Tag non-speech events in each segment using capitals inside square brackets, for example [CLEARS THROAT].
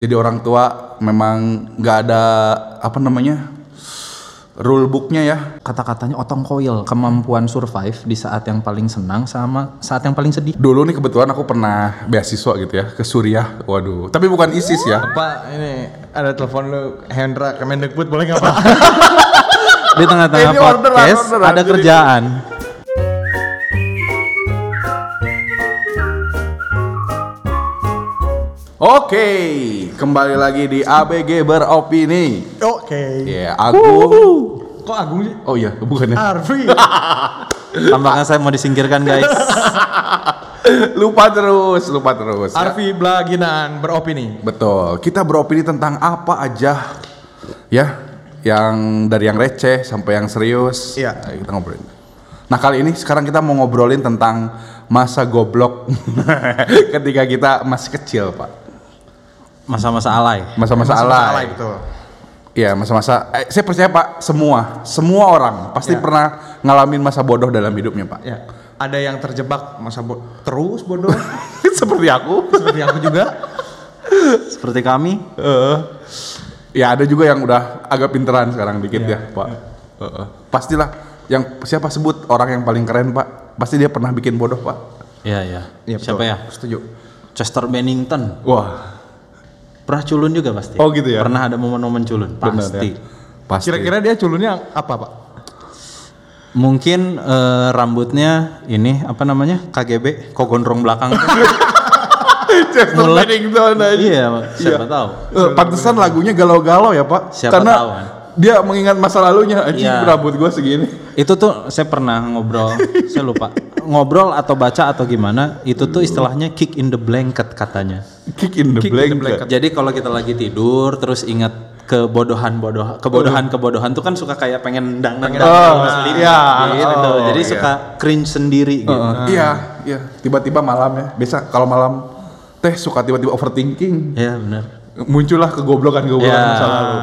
Jadi orang tua memang nggak ada apa namanya rule booknya ya. Kata-katanya otong koil, kemampuan survive di saat yang paling senang sama saat yang paling sedih. Dulu nih kebetulan aku pernah beasiswa gitu ya ke Suriah. Waduh, tapi bukan ISIS ya. Pak, ini ada telepon lu Hendra Kemendikbud boleh nggak Pak? Di tengah-tengah orderan, podcast orderan. ada Jadi- kerjaan. Oke, kembali lagi di ABG beropini. Oke. Ya, aku. Kok Agung sih? Oh iya, bukan ya. Arfi. [LAUGHS] Tampaknya saya mau disingkirkan guys. [LAUGHS] lupa terus, lupa terus. ya. Arfi Blaginan beropini. Betul. Kita beropini tentang apa aja ya, yang dari yang receh sampai yang serius. Iya. Nah, kita ngobrolin. Nah kali ini sekarang kita mau ngobrolin tentang masa goblok [LAUGHS] ketika kita masih kecil, Pak. Masa-masa alay. Masa-masa Masa-masa alay. betul. Iya, masa-masa. Eh, saya percaya Pak, semua, semua orang pasti Iya. pernah ngalamin masa bodoh dalam hidupnya, Pak. Ya. Ada yang terjebak masa bo terus bodoh [LAUGHS] Seperti aku. seperti aku juga. Seperti kami. Eh, ya ada juga yang udah agak pinteran sekarang dikit ya, Pak. Eh, pastilah yang siapa sebut orang yang paling keren, Pak? Pasti dia pernah bikin bodoh, Pak. Iya, iya. Iya, Siapa betul. ya? Setuju. Chester Bennington. Wah, Pernah culun juga pasti. Oh, gitu ya? Pernah ada momen-momen culun. benar Pasti. ya. Pasti. Kira-kira dia culunnya apa Pak? Mungkin eh, rambutnya ini apa namanya? KGB, kok gondrong belakang. [LAUGHS] Chester Mulai- Bennington aja. iya, siapa tahu. Eh, pantesan lagunya galau-galau ya, Pak. Siapa Karena tahu, kan? Dia mengingat masa lalunya. Anjing, Iya. rambut gua segini. Itu tuh saya pernah ngobrol, saya lupa. Ngobrol atau baca atau gimana, itu tuh istilahnya kick in the blanket katanya. Kick in the Kick in the blanket. Jadi kalau kita lagi tidur terus ingat kebodohan-bodohan, kebodohan-kebodohan tuh kan suka kayak pengen nendang-nendang Oh, sama sendiri iya. gitu. Oh, Jadi iya. suka cringe sendiri gitu. Heeh. Iya, iya. Tiba-tiba malam ya. Biasa kalau malam teh suka tiba-tiba overthinking. Iya benar. Muncullah kegoblokan-kegoblokan Ya. masa lalu.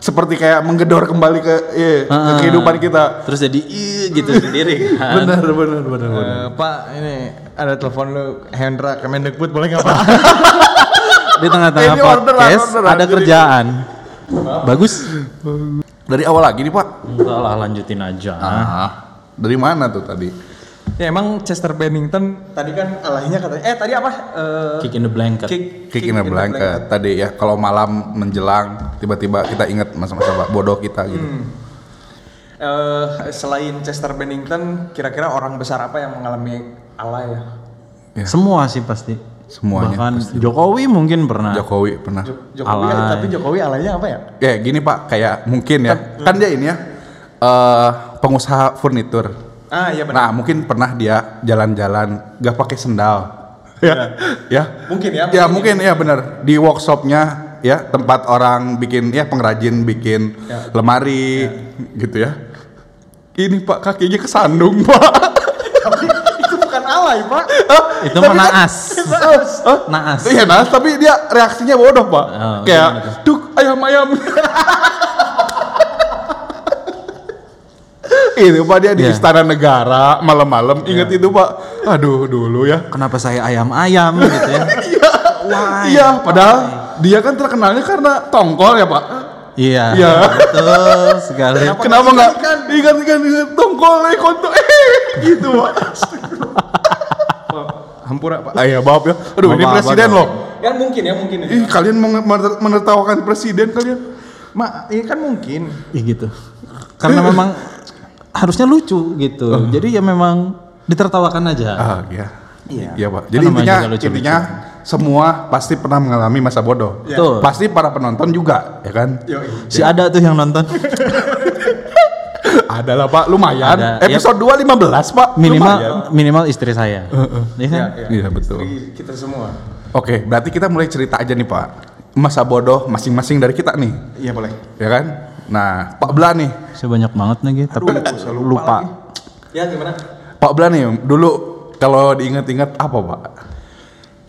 Seperti kayak menggedor kembali ke, iya, ke Heeh. kehidupan kita. Terus jadi gitu sendiri [LAUGHS] kan. Benar, benar, benar, benar. Eh, Pak, ini ada telepon lu Hendra Kemendikbud boleh nggak Pak? [LAUGHS] Di tengah-tengah orderan, podcast orderan. ada Jadi- kerjaan. Bagus. Dari awal lagi nih, Pak. Enggak lah lanjutin aja. Ah, dari mana tuh tadi? Ya emang Chester Bennington tadi kan alahnya katanya eh tadi apa? Eh, Kick in the blanket. kick, Kick in the blanket tadi ya. Kalau malam menjelang tiba-tiba kita ingat masa-masa bodoh kita gitu. Eh, selain Chester Bennington, kira-kira orang besar apa yang mengalami alay ya? Ya. Semua sih pasti. Semuanya Bahkan Jokowi mungkin pernah. Jokowi pernah. Jokowi, Alay. tapi Jokowi alaynya apa ya? Ya gini Pak, kayak mungkin ya. Kan dia ini ya eh pengusaha furnitur. Ah iya benar. Nah, mungkin pernah dia jalan-jalan gak pakai sendal. [LAUGHS] ya. ya. Mungkin ya, Ya, mungkin ya benar. Di workshopnya ya tempat orang bikin ya pengrajin bikin Ya. lemari gitu ya. Ini Pak kakinya kesandung, [LAUGHS] Pak. tapi itu bukan alay pak. Itu mah [LAUGHS] naas. Hah? Naas. Iya, nah, tapi dia reaksinya bodoh, Pak. Oh, Kayak, gimana tuh? duk, ayam-ayam. Itu Pak dia di Iya. Istana Negara malam-malam inget itu Pak. Aduh dulu ya. Kenapa saya ayam-ayam gitu ya? [LAUGHS] Why? Iya, padahal dia kan terkenalnya karena tongkol ya Pak. Iya. Iya. Betul sekali. [LAUGHS] Kenapa nggak ingat ingat ingat tongkol eh kontol eh [LAUGHS] gitu Pak. Hampura pak. Ah ya maaf ya. Aduh ini Maaf, presiden maaf. loh. Ya mungkin ya mungkin. Ih kalian menertawakan presiden kalian. Mak, ini kan mungkin. Iya gitu. Karena memang harusnya lucu gitu. Jadi ya memang ditertawakan aja. Ah iya. Iya. Iya Pak. Jadi intinya lucu-lucu. intinya semua pasti pernah mengalami masa bodoh. Betul. Pasti para penonton juga, ya kan? Yoi. Si ada tuh yang nonton. [LAUGHS] Ada lah Pak, lumayan. Ada. Episode 2 15 Pak. Lumayan. Minimal minimal istri saya. Iya kan? Iya betul. Jadi kita semua. Oke, berarti kita mulai cerita aja nih Pak. Masa bodoh masing-masing dari kita nih, Iya boleh. ya kan? Nah, Pak Bla nih. Saya banyak banget nih gitu, tapi saya lupa. lagi. Ya gimana? Pak Bla nih, dulu kalau diingat-ingat apa Pak?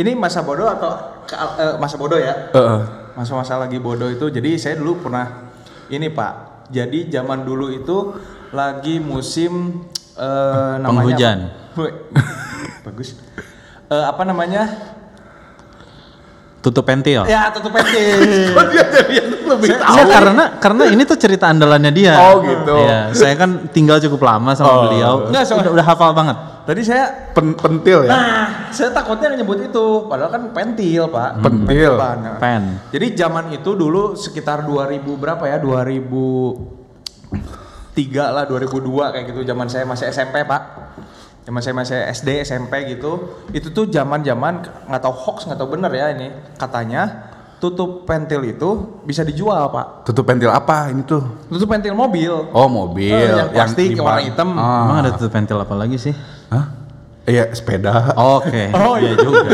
Ini masa bodoh atau ke- eh, masa bodoh ya? Heeh. Masa-masa lagi bodoh itu. Jadi saya dulu pernah ini pak. Jadi zaman dulu itu lagi musim eh, namanya Penghujan. [LAUGHS] Bagus. Eh, apa namanya? Tutup pentil. Ya tutup pentil. [LAUGHS] Dia yang lebih Saya- tahu. saya karena karena ini tuh cerita andalannya dia. Oh, gitu. Iya, saya kan tinggal cukup lama sama Oh. beliau. Nggak, soalnya- udah, udah hafal banget. Tadi saya Pen- pentil ya. Nah, saya takutnya nyebut itu, padahal kan pentil, Pak. Pentil. Depan, ya. Pen. Jadi zaman itu dulu sekitar 2000 berapa ya? 2003 lah, 2002 kayak gitu. Zaman saya masih SMP, Pak. Zaman saya masih SD, SMP gitu. Itu tuh zaman-zaman nggak tahu hoax, nggak tahu bener ya ini. Katanya tutup pentil itu bisa dijual, Pak. Tutup pentil apa ini tuh? Tutup pentil mobil. Oh mobil. Eh, yang plastik, di- warna hitam. Ah. Emang ada tutup pentil apa lagi sih? Hah? Iya sepeda, Oke. Oh, iya iya. juga.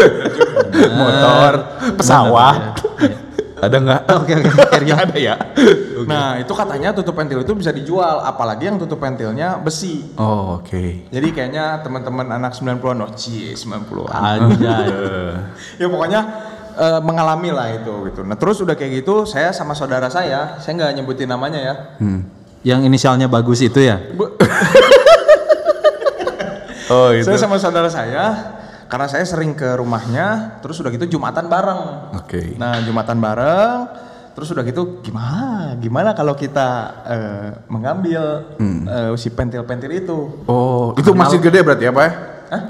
[LAUGHS] motor, pesawat. Iya. Ada nggak? [LAUGHS] Oke oke. Ada ya. [LAUGHS] Nah, itu katanya tutup pentil itu bisa dijual, apalagi yang tutup pentilnya besi. Oh oke. Jadi kayaknya teman-teman anak 90-an, oh cie 90-an. Anjay. [LAUGHS] ya pokoknya eh, mengalami lah itu gitu. Nah terus udah kayak gitu, saya sama saudara saya, saya nggak nyebutin namanya ya. Hmm. Yang inisialnya bagus itu ya? Bu- Oh itu. saya sama saudara saya, karena saya sering ke rumahnya, terus udah gitu jumatan bareng. Oke. Nah jumatan bareng, terus udah gitu gimana? Gimana kalau kita eh, mengambil eh, si pentil-pentil itu? Oh itu masjid gede berarti ya pak? ya?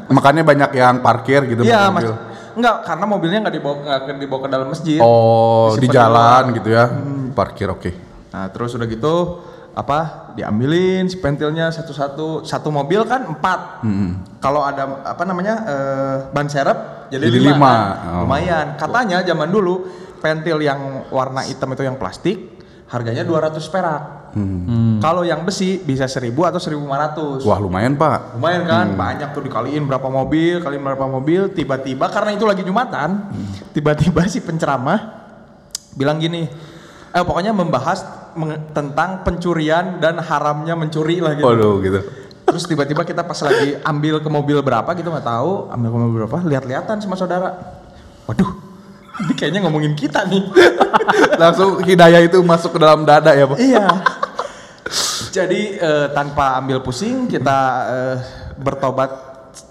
Makanya banyak yang parkir gitu. Iya mas, enggak karena mobilnya nggak dibawa nggak dibawa ke dalam masjid. Oh di jalan gitu ya. Parkir oke. Nah terus udah gitu apa diambilin si pentilnya satu-satu satu mobil kan empat. Kalau ada apa namanya eh, ban serep jadi, Jadi lima. lima. kan. Oh. Lumayan. Katanya zaman dulu pentil yang warna hitam itu yang plastik harganya 200 perak. Kalau yang besi bisa 1000 atau 1500. Wah lumayan pak. Lumayan kan, banyak tuh dikaliin berapa mobil, kaliin berapa mobil, tiba-tiba karena itu lagi Jumatan, tiba-tiba si penceramah bilang gini, eh pokoknya membahas tentang pencurian dan haramnya mencuri lah gitu. Waduh gitu. Terus tiba-tiba kita pas lagi ambil ke mobil berapa gitu nggak tahu, ambil ke mobil berapa, lihat-lihatan sama saudara. Waduh, ini kayaknya ngomongin kita nih. [LAUGHS] Langsung hidayah itu masuk ke dalam dada ya pak. iya. Jadi eh, tanpa ambil pusing kita eh, bertobat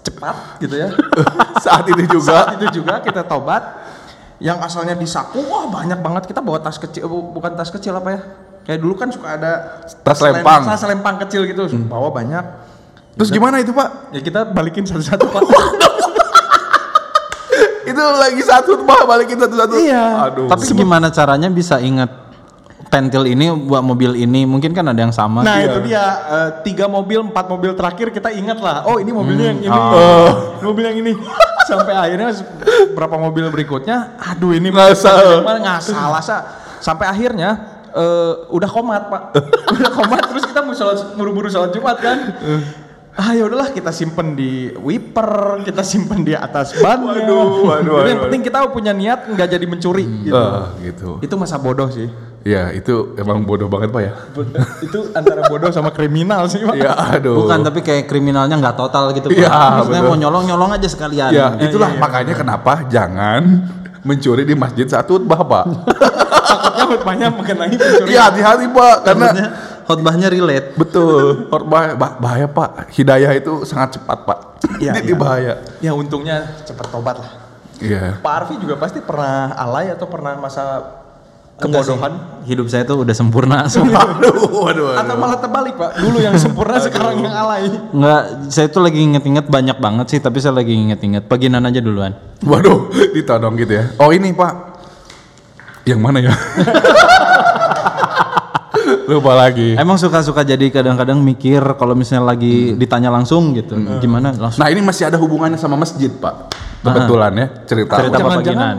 cepat gitu ya. [LAUGHS] Saat itu juga. Saat itu juga kita tobat. Yang asalnya di saku, wah banyak banget kita bawa tas kecil, bu- bukan tas kecil apa ya? Kayak dulu kan suka ada Tas lempang. tas lempang kecil gitu, bawa banyak. Terus gimana itu pak? Ya kita balikin satu-satu pak. [LAUGHS] Itu lagi satu pak balikin satu-satu. Iya. Aduh. Tapi gimana caranya bisa ingat pentil ini buat mobil ini? Mungkin kan ada yang sama. Nah itu dia eh, tiga mobil, empat mobil terakhir kita ingat lah. Oh ini mobilnya yang ini, Oh. Ini [LAUGHS] mobil yang ini. Sampai akhirnya berapa mobil berikutnya, aduh ini Nggak salah. nggak salah sa. Sampai akhirnya eh, udah komat pak, [LAUGHS] udah komat terus kita mau sholat buru-buru sholat jumat kan. Ah ya udahlah kita simpen di wiper, kita simpen di atas ban. Waduh, waduh, Jadi yang waduh. penting kita punya niat nggak jadi mencuri. Gitu. Ah, gitu. Itu masa bodoh sih. Ya itu emang bodoh banget pak ya. Bodoh. itu antara bodoh sama kriminal sih pak. Iya aduh. Bukan tapi kayak kriminalnya nggak total gitu. Pak. Iya, Maksudnya betul. mau nyolong-nyolong aja sekalian. Ya iya, itulah makanya kenapa jangan mencuri di masjid saat khutbah pak. takutnya khutbahnya mengenai pencurian. Iya hati-hati pak karena khotbahnya relate. betul khutbah bah- bahaya pak. Hidayah itu sangat cepat pak. Iya, Ini iya. bahaya. Ya untungnya cepat tobat lah. Iya. Pak Arfi juga pasti pernah alay atau pernah masa. Kebodohan Hidup saya tuh udah sempurna [LAUGHS] semua. Waduh, waduh, atau waduh. malah terbalik pak. Dulu yang sempurna sekarang yang alay. Enggak, saya tuh lagi inget-inget banyak banget sih, tapi saya lagi inget-inget. Paginan aja duluan. Waduh, ditodong gitu ya. Oh ini pak. Yang mana ya? [LAUGHS] Lupa lagi. Emang suka-suka jadi kadang-kadang mikir kalau misalnya lagi ditanya langsung gitu, gimana langsung Nah ini masih ada hubungannya sama masjid pak. Kebetulan ya cerita. Cerita Jangan-jangan paginan.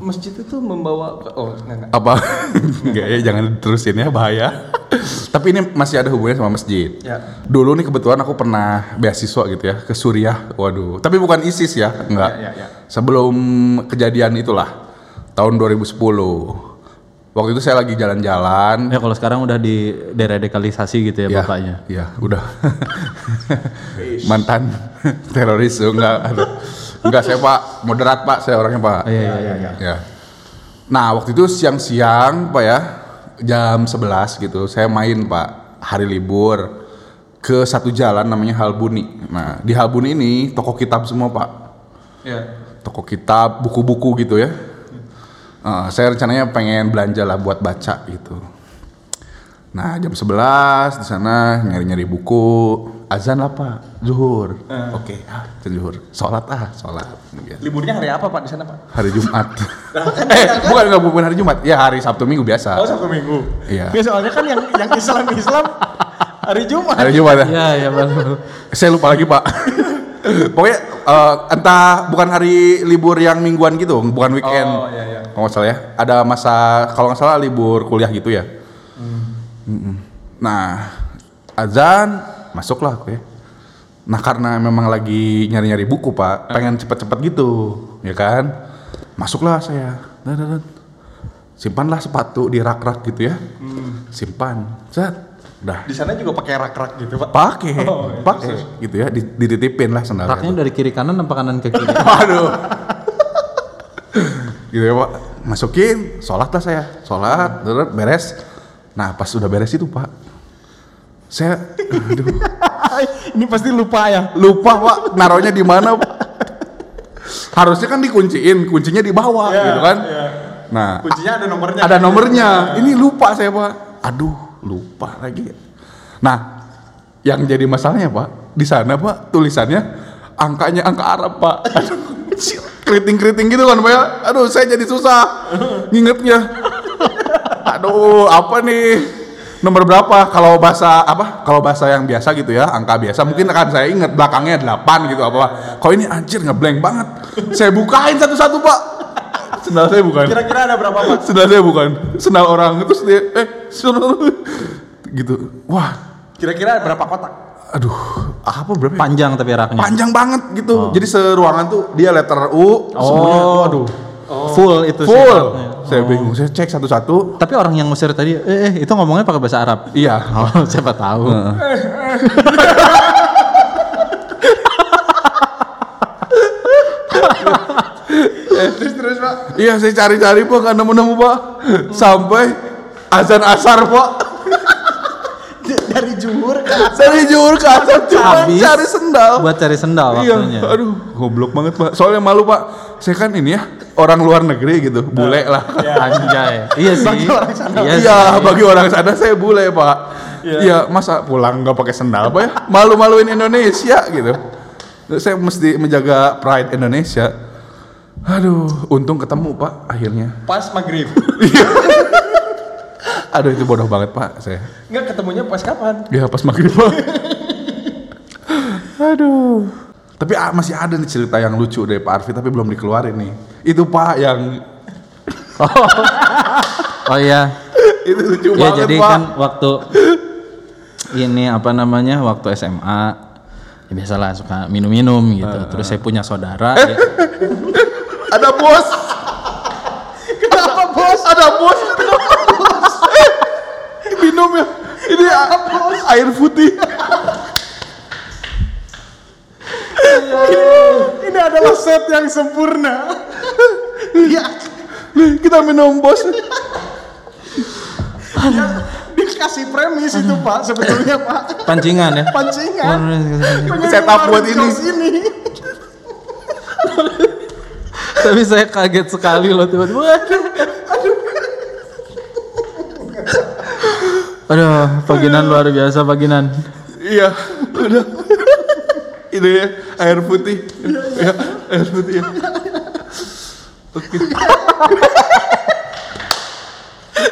Masjid itu membawa oh enggak, enggak. Apa? [LAUGHS] Enggak ya, jangan diterusin ya bahaya. [LAUGHS] Tapi ini masih ada hubungannya sama masjid. Ya. Dulu nih kebetulan aku pernah beasiswa gitu ya ke Suriah. Waduh, tapi bukan ISIS ya, enggak. Ya, ya, ya. Sebelum kejadian itulah tahun 2010. Waktu itu saya lagi jalan-jalan. Ya kalau sekarang udah di deradikalisasi gitu ya, bapaknya. Iya, udah. [LAUGHS] Mantan teroris enggak aduh. Enggak saya Pak, moderat Pak, saya orangnya Pak. Iya iya iya. Ya. Nah, waktu itu siang-siang Pak ya, jam 11 gitu, saya main Pak, hari libur ke satu jalan namanya Halbuni. Nah, di Halbuni ini toko kitab semua Pak. Ya. Toko kitab, buku-buku gitu ya. Eh, saya rencananya pengen belanja lah buat baca gitu. Nah jam 11 di sana nyari-nyari buku, azan lah pak, zuhur. Oke, ah, azan zuhur. Sholat ah, sholat. Gitu. Liburnya hari apa Pak di sana Pak? Hari Jumat. [LAUGHS] eh bukan nggak bukan hari Jumat, ya hari Sabtu Minggu biasa. Oh Sabtu Minggu. Iya. Ya, soalnya kan yang yang Islam Islam hari Jumat. Hari Jumat ya. Iya, iya betul. Saya lupa lagi pak. [LAUGHS] Pokoknya eh, entah bukan hari libur yang mingguan gitu, bukan weekend. Oh, iya, iya. Kalau nggak salah ya, ada masa kalau nggak salah libur kuliah gitu ya. Mm-mm. Nah, azan masuklah aku ya. Nah karena memang lagi nyari-nyari buku pak, pengen cepet-cepet gitu, ya kan? Masuklah saya. Dan, dan, dan. Simpanlah sepatu di rak-rak gitu ya. Simpan. Set. Udah. Di sana juga pakai rak-rak gitu Pak. Pakai, Oh, iya, pakai gitu ya, di- dititipin lah sendalnya. Raknya dari kiri kanan apa kanan ke kiri? [LAUGHS] Waduh. gitu ya pak. Masukin, sholat lah saya. Sholat, terus beres. Nah pas udah beres itu pak. Saya, aduh, [LAUGHS] Ini pasti lupa ya. lupa pak, naruhnya di mana pak. Harusnya kan dikunciin, kuncinya di bawah Iya, gitu kan. iya. Nah, Kuncinya ada nomornya. ada nomornya. Ini lupa saya pak. Aduh, lupa lagi. Nah, yang jadi masalahnya pak, di sana pak tulisannya angkanya angka Arab pak. [LAUGHS] Aduh, keriting-keriting gitu kan pak ya. Aduh, saya jadi susah ngingetnya. Aduh, apa nih? Nomor berapa? Kalau bahasa apa? Kalau bahasa yang biasa gitu ya, angka biasa mungkin akan saya ingat belakangnya 8 gitu apa. Kalau ini anjir ngeblank banget. Saya bukain satu-satu, Pak. Sendal saya bukan Kira-kira ada berapa Pak? sendal saya bukan sendal orang terus dia eh sendal gitu wah Kira-kira ada berapa kotak? aduh apa berapa ya? Panjang tapi raknya. panjang banget gitu jadi seruangan tuh dia letter U semuanya Oh. Full itu sih. Full? Saya bingung saya cek satu-satu. Tapi orang yang ngusir tadi, eh, eh itu ngomongnya pakai bahasa Arab. iya. Oh, [LAUGHS] siapa tahu. Terus terus Pak. iya saya cari-cari pak. Nggak nemu-nemu pak. Sampai azan asar pak. Dari Juhur ke dari juhur ke asar cuma cari sendal. Buat cari sendal Iya, aduh, goblok banget pak. Soalnya malu pak. Saya kan ini ya orang luar negeri gitu, bule lah. Anjay. Iya sih. Bagi orang sana. Iya, Iya, sih. bagi orang sana saya bule pak. Iya. Iya, masa pulang nggak pakai sendal apa ya? Malu-maluin Indonesia gitu. Saya mesti menjaga pride Indonesia. Aduh, untung ketemu pak akhirnya. pas maghrib. Aduh itu bodoh banget pak saya. Enggak ketemunya pas kapan? Ya pas maghrib pak. [LAUGHS] Aduh. Tapi ah, masih ada nih cerita yang lucu dari Pak Arfi tapi belum dikeluarin nih. Itu Pak yang [LAUGHS] Oh iya. [LAUGHS] itu lucu Ya banget jadi Pak. kan waktu ini apa namanya waktu SMA ya biasalah suka minum-minum gitu. Terus saya punya saudara. ya- [LAUGHS] ada bos. Kenapa bos? Ada bos. Eh, minum ya. Ini air putih. Ini adalah set yang sempurna. Iya. [LAUGHS] Nih, kita minum bos. [LAUGHS] Dikasih premis itu Pak sebetulnya Pak. pancingan ya. Pancingan. Pengen Setup buat ngeluarin ini. jokes ini. [LAUGHS] Tapi saya kaget sekali loh tiba-tiba. Aduh. Aduh, paginan luar biasa paginan. Iya, udah. Ini ya, air putih. Ya, air putih ya. Oke.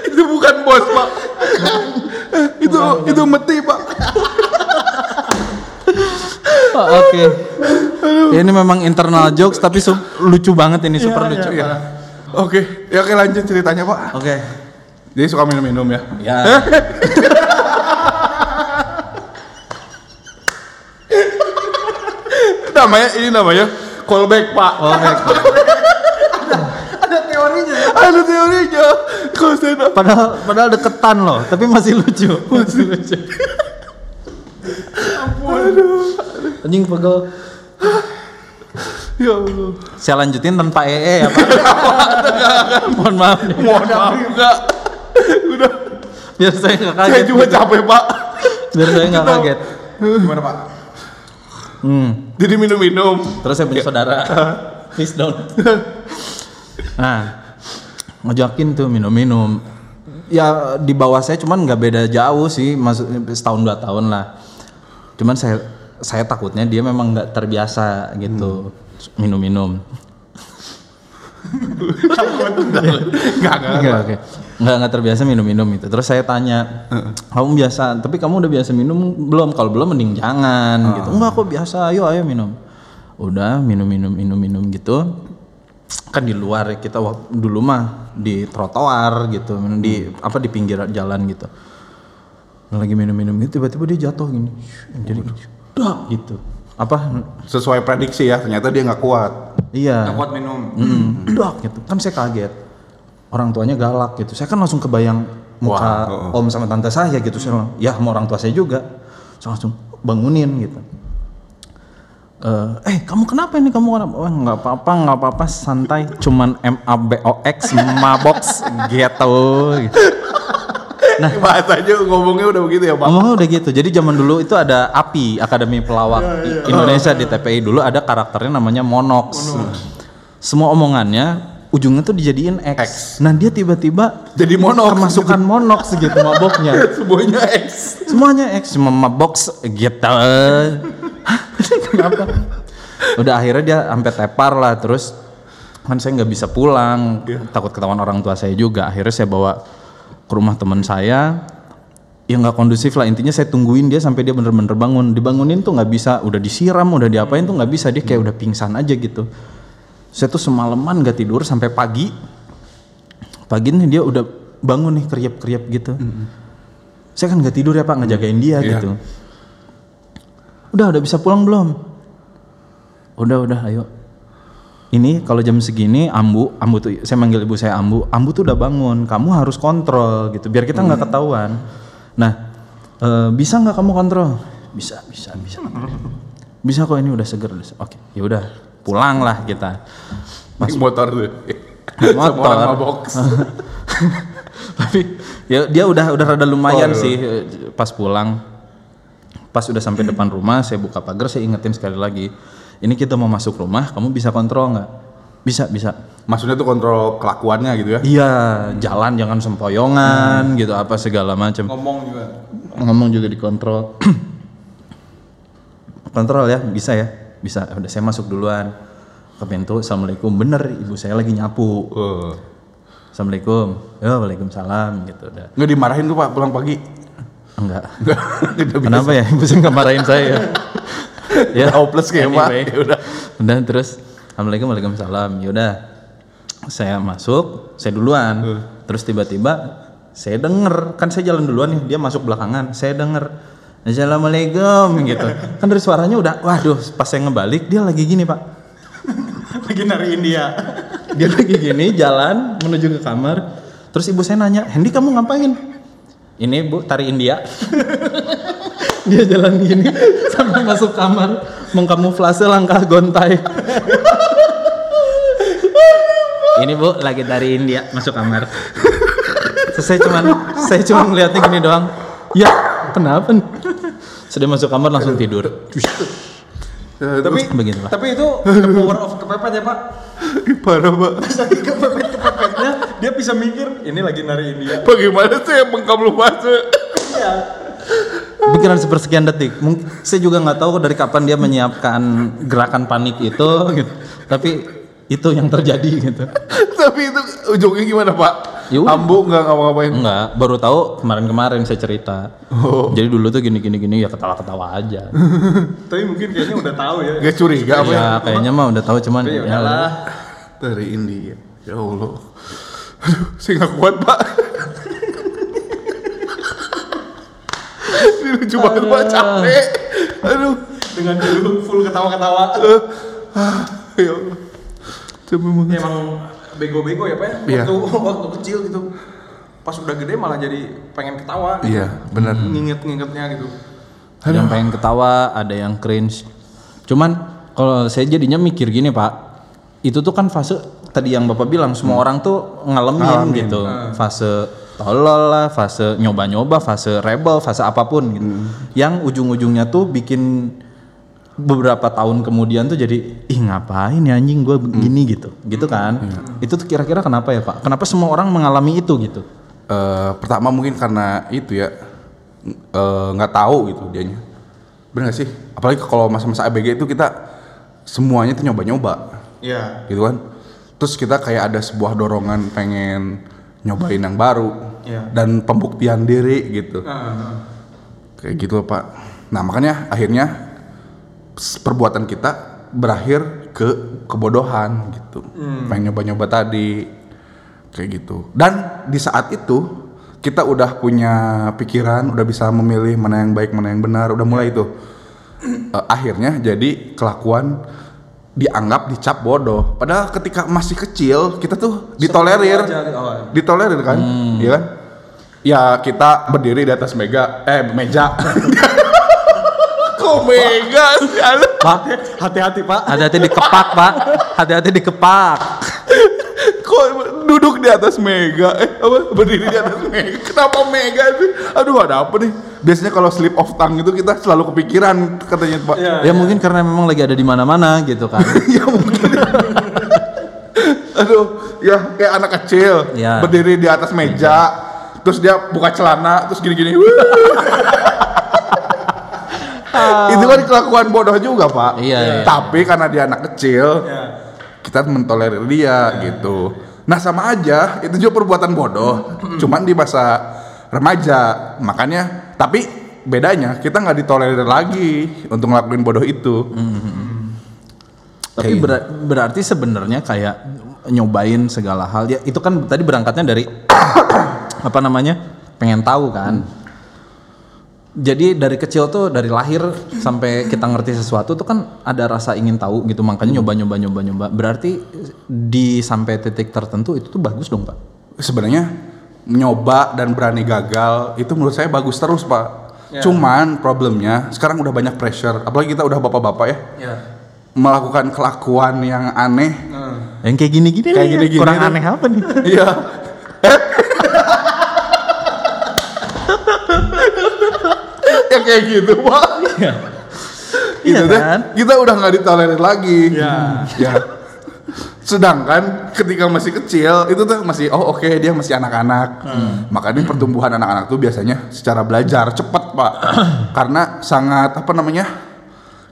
itu bukan bos, Pak. itu itu meti, Pak. Oh, Oke. Ya, ini memang internal jokes tapi su- lucu banget ini super lucu. Iya. Oke, ya oke lanjut ceritanya, Pak. Oke. Jadi suka minum-minum ya. Ya. Namanya ini namanya callback, Pak. Oh, baik. Ada teorinya ya. Ada teorinya. Kalau saya Padahal padahal deketan loh, tapi masih lucu. Masih [LAUGHS] lucu. Anjing pegel. Ya Allah. Saya lanjutin tanpa EE ya Pak. [LAUGHS] Mohon maaf nih. Mohon maaf enggak. Udah. Biar saya nggak Saya kaget. juga capek, Pak. Biar saya nggak kaget. Gimana Pak? Hmm. Jadi minum-minum. Terus saya punya saudara. [LAUGHS] Please don't. Nah, ngajakin tuh minum-minum. Ya di bawah saya cuman nggak beda jauh sih, masuk setahun dua tahun lah. Cuman saya saya takutnya dia memang nggak terbiasa gitu minum-minum. [LAUGHS] Enggak, enggak. Enggak, oke. Enggak, enggak terbiasa minum-minum itu. Terus saya tanya, kamu biasa, tapi kamu udah biasa minum belum? Kalau belum mending jangan gitu. Enggak kok biasa, ayo ayo minum. Udah minum-minum minum-minum gitu. Kan di luar ya, kita waktu dulu mah di trotoar gitu, di apa di pinggir jalan gitu. Lagi minum-minum gitu tiba-tiba dia jatuh gini. Jadi dak gitu. Apa Sesuai prediksi ya, ternyata dia nggak kuat. iya. Kuat minum. Hmm, dak gitu. Kan saya kaget. Orang tuanya galak gitu. Saya kan langsung kebayang muka Wah, om sama tante saya gitu. Saya bilang, ya sama orang tua saya juga. Saya langsung bangunin gitu. Eh, eh kamu kenapa ini kamu kenapa? Wah nggak apa-apa nggak apa-apa santai cuman M A B O X mabox gitu. gitu. Nah, bahasanya ngomongnya udah begitu ya, Pak. Ngomongnya udah gitu. Jadi zaman dulu itu ada API, Akademi Pelawak Indonesia di TPI dulu ada karakternya namanya Monox. Semua omongannya ujungnya tuh dijadiin X. X. Nah, dia tiba-tiba Jadi monox. kemasukan Monox gitu maboknya. [LAUGHS] Semuanya X. Semuanya X cuma mabox gitu. Hah? Kenapa? Udah akhirnya dia sampai tepar lah terus kan saya nggak bisa pulang takut ketahuan orang tua saya juga akhirnya saya bawa ke rumah teman saya ya nggak kondusif lah intinya saya tungguin dia sampai dia bener-bener bangun dibangunin tuh nggak bisa udah disiram udah diapain tuh nggak bisa dia kayak udah pingsan aja gitu saya tuh semalaman nggak tidur sampai pagi. Pagi nih dia udah bangun nih kriap-kriap gitu. Saya kan nggak tidur ya pak ngejagain dia Iya. gitu. Udah udah bisa pulang belum? Udah udah ayo. Ini kalau jam segini ambu ambu tuh saya manggil ibu saya ambu. Ambu tuh udah bangun kamu harus kontrol gitu biar kita nggak ketahuan. Nah eh, bisa nggak kamu kontrol? Bisa bisa bisa. Bisa kok ini udah seger. Oke ya udah pulang lah kita. Naik motor tuh. Motor. [LAUGHS] tapi ya dia udah udah rada lumayan sih eh, pas pulang. Pas udah sampai depan rumah saya buka pagar saya ingetin sekali lagi ini kita mau masuk rumah kamu bisa kontrol nggak? Bisa bisa. Maksudnya tuh kontrol kelakuannya gitu ya. iya jalan jangan sempoyongan gitu apa segala macam Ngomong juga. ngomong juga dikontrol [CLEARS THROAT] kontrol ya bisa ya bisa udah saya masuk duluan ke pintu assalamualaikum bener ibu saya lagi nyapu Uh. assalamualaikum ya waalaikumsalam gitu udah Nggak dimarahin tuh Pak pulang pagi. enggak. [LAUGHS] Kenapa ya? Ibu sih nggak marahin saya. [LAUGHS] ya. Hopeless kayak Pak. Anyway. Ya udah. Udah terus Assalamualaikum Waalaikumsalam. Yaudah. Saya masuk, saya duluan. Terus tiba-tiba saya denger, kan saya jalan duluan nih, dia masuk belakangan. Saya denger Assalamualaikum gitu. Kan dari suaranya udah, waduh, pas saya ngebalik dia lagi gini, Pak. Lagi nari India. Dia lagi gini jalan menuju ke kamar. Terus ibu saya nanya, "Hendy kamu ngapain?" Ini Bu, tari India. [LAUGHS] Dia jalan gini sampai masuk kamar mengkamuflase langkah gontai. Ini Bu lagi tari India masuk kamar. Terus saya cuman saya cuma ngeliatnya gini doang. Ya, kenapa nih? Sudah masuk kamar langsung tidur. Ya, [LAUGHS] tapi Begitulah. tapi itu the power of kepepet ya pak. [LAUGHS] Parah Pak. [LAUGHS] Saking kepepet kepepetnya dia bisa mikir ini lagi nari India. Bagaimana sih yang mengkamuflase? Pikiran sepersekian detik. Mungkin saya juga nggak tahu dari kapan dia menyiapkan gerakan panik itu, gitu. Tapi itu yang terjadi gitu. Tapi itu ujungnya gimana Pak? Ya udah. Ambu nggak ngapa-ngapain. Enggak, baru tahu kemarin-kemarin saya cerita. Oh. Jadi dulu tuh gini-gini gini ya ketawa-ketawa aja. [LAUGHS] Tapi mungkin kayaknya udah tahu ya. Gak curiga apa ya? ya kayaknya mah udah tahu cuman Ya ya, udahlah. Dari India. Ya Allah. Aduh, saya nggak kuat Pak. Ini lucu banget Pak, capek. Aduh. Dengan dulu full ketawa-ketawa. Ah, ya Allah. Coba emang bego-bego ya pak ya. Iya. Waktu [LAUGHS] waktu kecil gitu. Pas udah gede malah jadi pengen ketawa. Gitu. Iya, benar. Nginget-ngingetnya gitu. ada yang pengen ketawa, ada yang cringe. Cuman kalau saya jadinya mikir gini pak, itu tuh kan fase tadi yang bapak bilang semua orang tuh ngalamin, gitu, fase tolol lah, fase nyoba-nyoba, fase rebel, fase apa pun gitu. Yang ujung-ujungnya tuh bikin beberapa tahun kemudian tuh jadi ih ngapain ya anjing gue begini gitu. Gitu kan? Itu tuh kira-kira kenapa ya pak? Kenapa semua orang mengalami itu gitu? Eh, pertama mungkin karena itu ya eh, nggak tahu gitu dianya. Bener gak sih? Apalagi kalau masa-masa ABG itu kita semuanya tuh nyoba-nyoba. Iya. gitu kan? Terus kita kayak ada sebuah dorongan pengen nyobain yang baru Iya. dan pembuktian diri gitu. Kayak gitu pak. Nah makanya akhirnya perbuatan kita berakhir ke kebodohan gitu. Pengen nyoba-nyoba tadi kayak gitu. Dan di saat itu kita udah punya pikiran udah bisa memilih mana yang baik mana yang benar udah mulai itu. Eh, akhirnya jadi kelakuan dianggap dicap bodoh. Padahal ketika masih kecil kita tuh ditolerir. di awal. ditolerir kan? Iya kan? Ya kita berdiri di atas mega eh meja [LAUGHS] kok mega. Sih Aduh. pak Hati-hati pak. hati-hati dikepak pak. Hati-hati dikepak. Kok duduk di atas mega? Eh apa? Berdiri di atas mega. Kenapa mega sih? Aduh ada apa nih? Biasanya kalau slip of tongue itu kita selalu kepikiran katanya pak. Iya. ya mungkin karena memang lagi ada di mana-mana gitu kan. [LAUGHS] Ya mungkin. Aduh ya kayak anak kecil. Ya. berdiri di atas meja terus dia buka celana terus gini-gini [LAUGHS] itu kan kelakuan bodoh juga pak. Iya, iya. tapi karena dia anak kecil Iya. kita mentolerir dia gitu. Nah sama aja itu juga perbuatan bodoh. Cuman di masa remaja. Makanya tapi bedanya kita nggak ditolerir lagi untuk ngelakuin bodoh itu. Tapi ber- berarti sebenarnya kayak nyobain segala hal. Ya itu kan tadi berangkatnya dari [COUGHS] apa namanya? Pengen tahu kan. Jadi dari kecil tuh dari lahir sampai kita ngerti sesuatu tuh kan ada rasa ingin tahu gitu makanya nyoba nyoba nyoba nyoba. Berarti di sampai titik tertentu itu tuh bagus dong pak. sebenarnya nyoba dan berani gagal itu menurut saya bagus terus pak. Ya. Cuman problemnya sekarang udah banyak pressure, apalagi kita udah bapak-bapak ya Iya. melakukan kelakuan yang aneh. Yang kayak gini-gini Kayak nih, gini-gini kurang aneh apa nih? Iya. [LAUGHS] [LAUGHS] yang kayak gitu pak. [LAUGHS] Iya Gitu deh, kan? Kita udah nggak ditolerir lagi. Iya. Ya. Sedangkan ketika masih kecil itu tuh masih oh oke dia masih anak-anak. Makanya pertumbuhan anak-anak tuh biasanya secara belajar cepet pak. [COUGHS] Karena sangat apa namanya?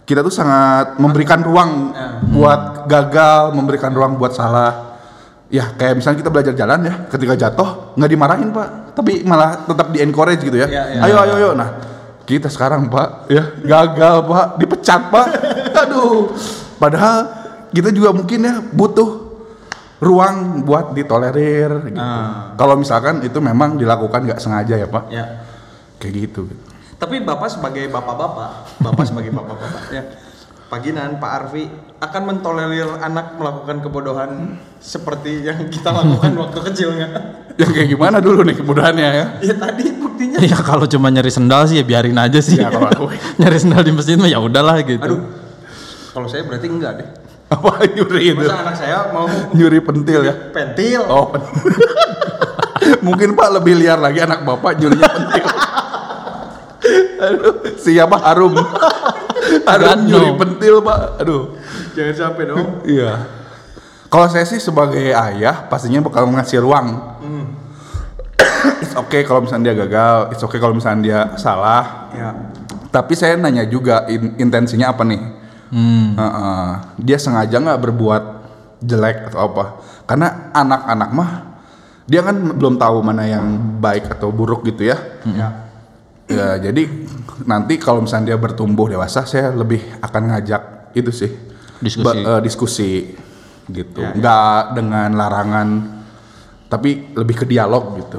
Kita tuh sangat memberikan ruang buat gagal, memberikan ruang buat salah. Ya kayak misalnya kita belajar jalan ya, ketika jatuh nggak dimarahin pak, tapi malah tetap di encourage gitu ya. Iya, iya. Ayo ayo ayo. Nah kita sekarang pak ya gagal pak, dipecat pak. Aduh. Padahal kita juga mungkin ya butuh ruang buat ditolerir gitu. Kalau misalkan itu memang dilakukan nggak sengaja ya pak, Ya. kayak gitu. gitu. Tapi bapak sebagai bapak-bapak, bapak sebagai bapak-bapak ya. Paginan Pak Arfi akan mentolerir anak melakukan kebodohan seperti yang kita lakukan [LAUGHS] waktu kecilnya. Yang kayak gimana dulu nih kemudahannya ya? Ya tadi buktinya. Ya kalau cuma nyari sendal sih ya biarin aja sih. Ya, kalau aku- [LAUGHS] nyari sendal di masjid mah ya udahlah gitu. Aduh. Kalau saya berarti enggak deh. [LAUGHS] Apa nyuri itu? Masa anak saya mau Nyuri pentil ya? pentil? Oh, mungkin Pak lebih liar lagi anak Bapak nyurinya pentil. Aduh, siapa Harum? Gano. nyuri pentil Pak. Aduh. Jangan sampai dong. Iya. Kalau saya sih sebagai ayah pastinya bakal ngasih ruang. it's okay kalau misalnya dia gagal, it's okay kalau misalnya dia salah. Ya. Tapi saya nanya juga in- intensinya apa nih? Hmm. Heeh. dia sengaja nggak berbuat jelek atau apa? Karena anak-anak mah dia kan belum tahu mana yang baik atau buruk gitu ya. Ya. Ya jadi nanti kalau misalnya dia bertumbuh dewasa, saya lebih akan ngajak itu sih Diskusi. Ba- eh, diskusi gitu, Ya, ya. nggak dengan larangan, tapi lebih ke dialog gitu.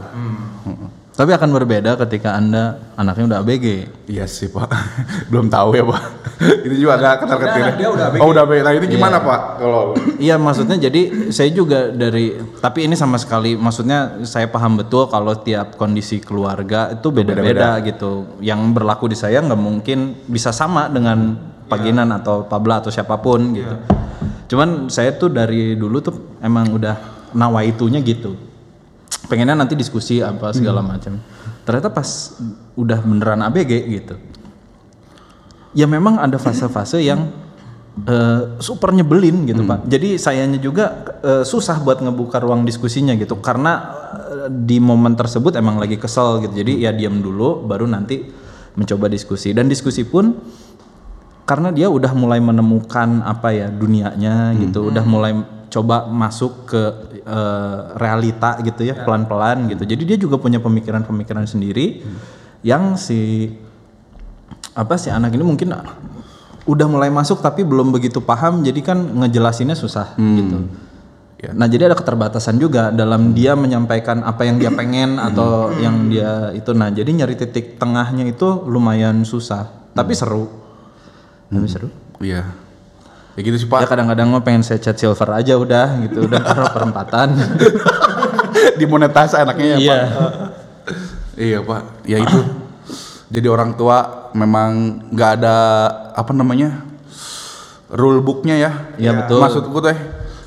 Tapi akan berbeda ketika anda anaknya udah ABG. Iya sih pak, [LAUGHS] belum tahu ya pak. [LAUGHS] itu juga agak ketar ketir. Nah, dia udah ABG. Oh udah ABG. Nah ini gimana pak? Kalau [CLEARS THROAT] Iya maksudnya jadi saya juga dari tapi ini sama sekali maksudnya saya paham betul kalau tiap kondisi keluarga itu beda-beda gitu. Yang berlaku di saya nggak mungkin bisa sama dengan Paginan atau Pabla atau siapa pun gitu. Cuman saya tuh dari dulu tuh emang udah nawaitunya gitu. Pengennya nanti diskusi apa segala macam. Ternyata pas udah beneran ABG gitu. ya memang ada fase-fase yang eh, super nyebelin gitu pak. Jadi sayanya juga eh, susah buat ngebuka ruang diskusinya gitu karena eh, di momen tersebut emang lagi kesel gitu. Jadi ya diam dulu, baru nanti mencoba diskusi dan diskusi pun karena dia udah mulai menemukan apa ya dunianya gitu, udah mulai coba masuk ke eh, realita gitu ya pelan-pelan gitu. Jadi dia juga punya pemikiran-pemikiran sendiri yang si apa sih anak ini mungkin udah mulai masuk tapi belum begitu paham jadi kan ngejelasinnya susah gitu. Ya. Nah jadi ada keterbatasan juga dalam dia menyampaikan apa yang dia pengen atau yang dia itu. Nah jadi nyari titik tengahnya itu lumayan susah tapi seru. Tapi seru. Iya. Ya gitu sih Ya Pak. kadang-kadang mah pengen saya cat silver aja udah gitu udah [LAUGHS] taruh perempatan. [LAUGHS] Dimonetasi anaknya ya Iya. Pak. [LAUGHS] Iya Pak. Ya itu. Jadi orang tua memang nggak ada apa namanya rule booknya ya. Iya, betul. Maksudku teh.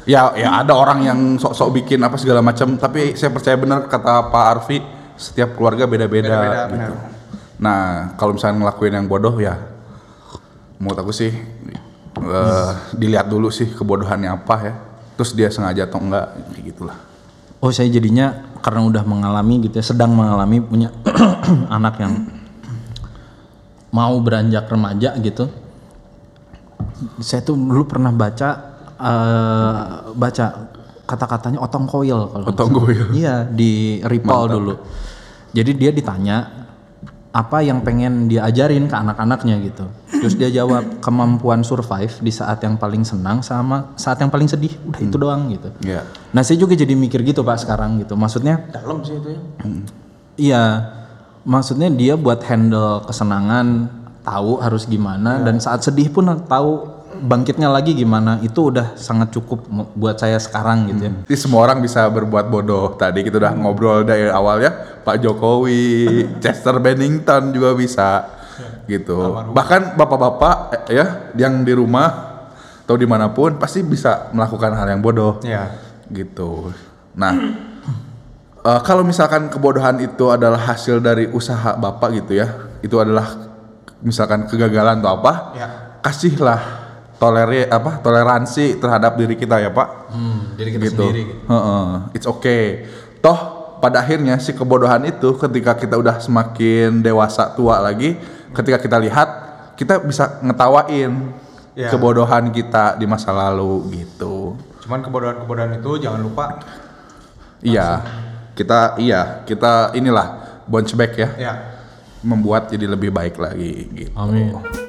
Ya, ya ada orang yang sok-sok bikin apa segala macam. Tapi saya percaya benar kata Pak Arfi, setiap keluarga beda-beda. Beda-beda, gitu. benar. Nah, kalau misalnya ngelakuin yang bodoh ya, menurut aku sih eh, dilihat dulu sih kebodohannya apa ya. Terus dia sengaja atau enggak, kayak gitulah. Oh saya jadinya karena udah mengalami gitu ya, sedang mengalami punya [CLEARS THROAT] anak yang mau beranjak remaja gitu. Saya tuh dulu pernah baca eh, baca kata-katanya otong koil kalau Otong koil. Iya di Ripple dulu. Jadi dia ditanya apa yang pengen dia ajarin ke anak-anaknya gitu. Terus dia jawab kemampuan survive di saat yang paling senang sama saat yang paling sedih. Udah itu doang gitu. Ya. Nah saya juga jadi mikir gitu pak sekarang gitu. Maksudnya Dalam sih itu ya. iya, maksudnya dia buat handle kesenangan tahu harus gimana dan saat sedih pun tahu bangkitnya lagi gimana itu udah sangat cukup buat saya sekarang gitu ya. Jadi semua orang bisa berbuat bodoh. Tadi kita udah ngobrol dari awal ya, Pak Jokowi, [LAUGHS] Chester Bennington juga bisa gitu. Bahkan bapak-bapak eh, ya yang di rumah atau di mana pun pasti bisa melakukan hal yang bodoh Iya. gitu. Nah, [CLEARS THROAT] eh, kalau misalkan kebodohan itu adalah hasil dari usaha bapak gitu ya, itu adalah misalkan kegagalan atau apa, Ya. kasihlah toleri apa toleransi terhadap diri kita ya pak Hmm, jadi gitu. Heeh, It's okay. Toh pada akhirnya si kebodohan itu ketika kita udah semakin dewasa tua lagi, ketika kita lihat kita bisa ngetawain Ya. kebodohan kita di masa lalu gitu. Cuman kebodohan-kebodohan itu jangan lupa Iya. Kita iya, kita inilah bounce back ya, ya membuat jadi lebih baik lagi gitu. Amin.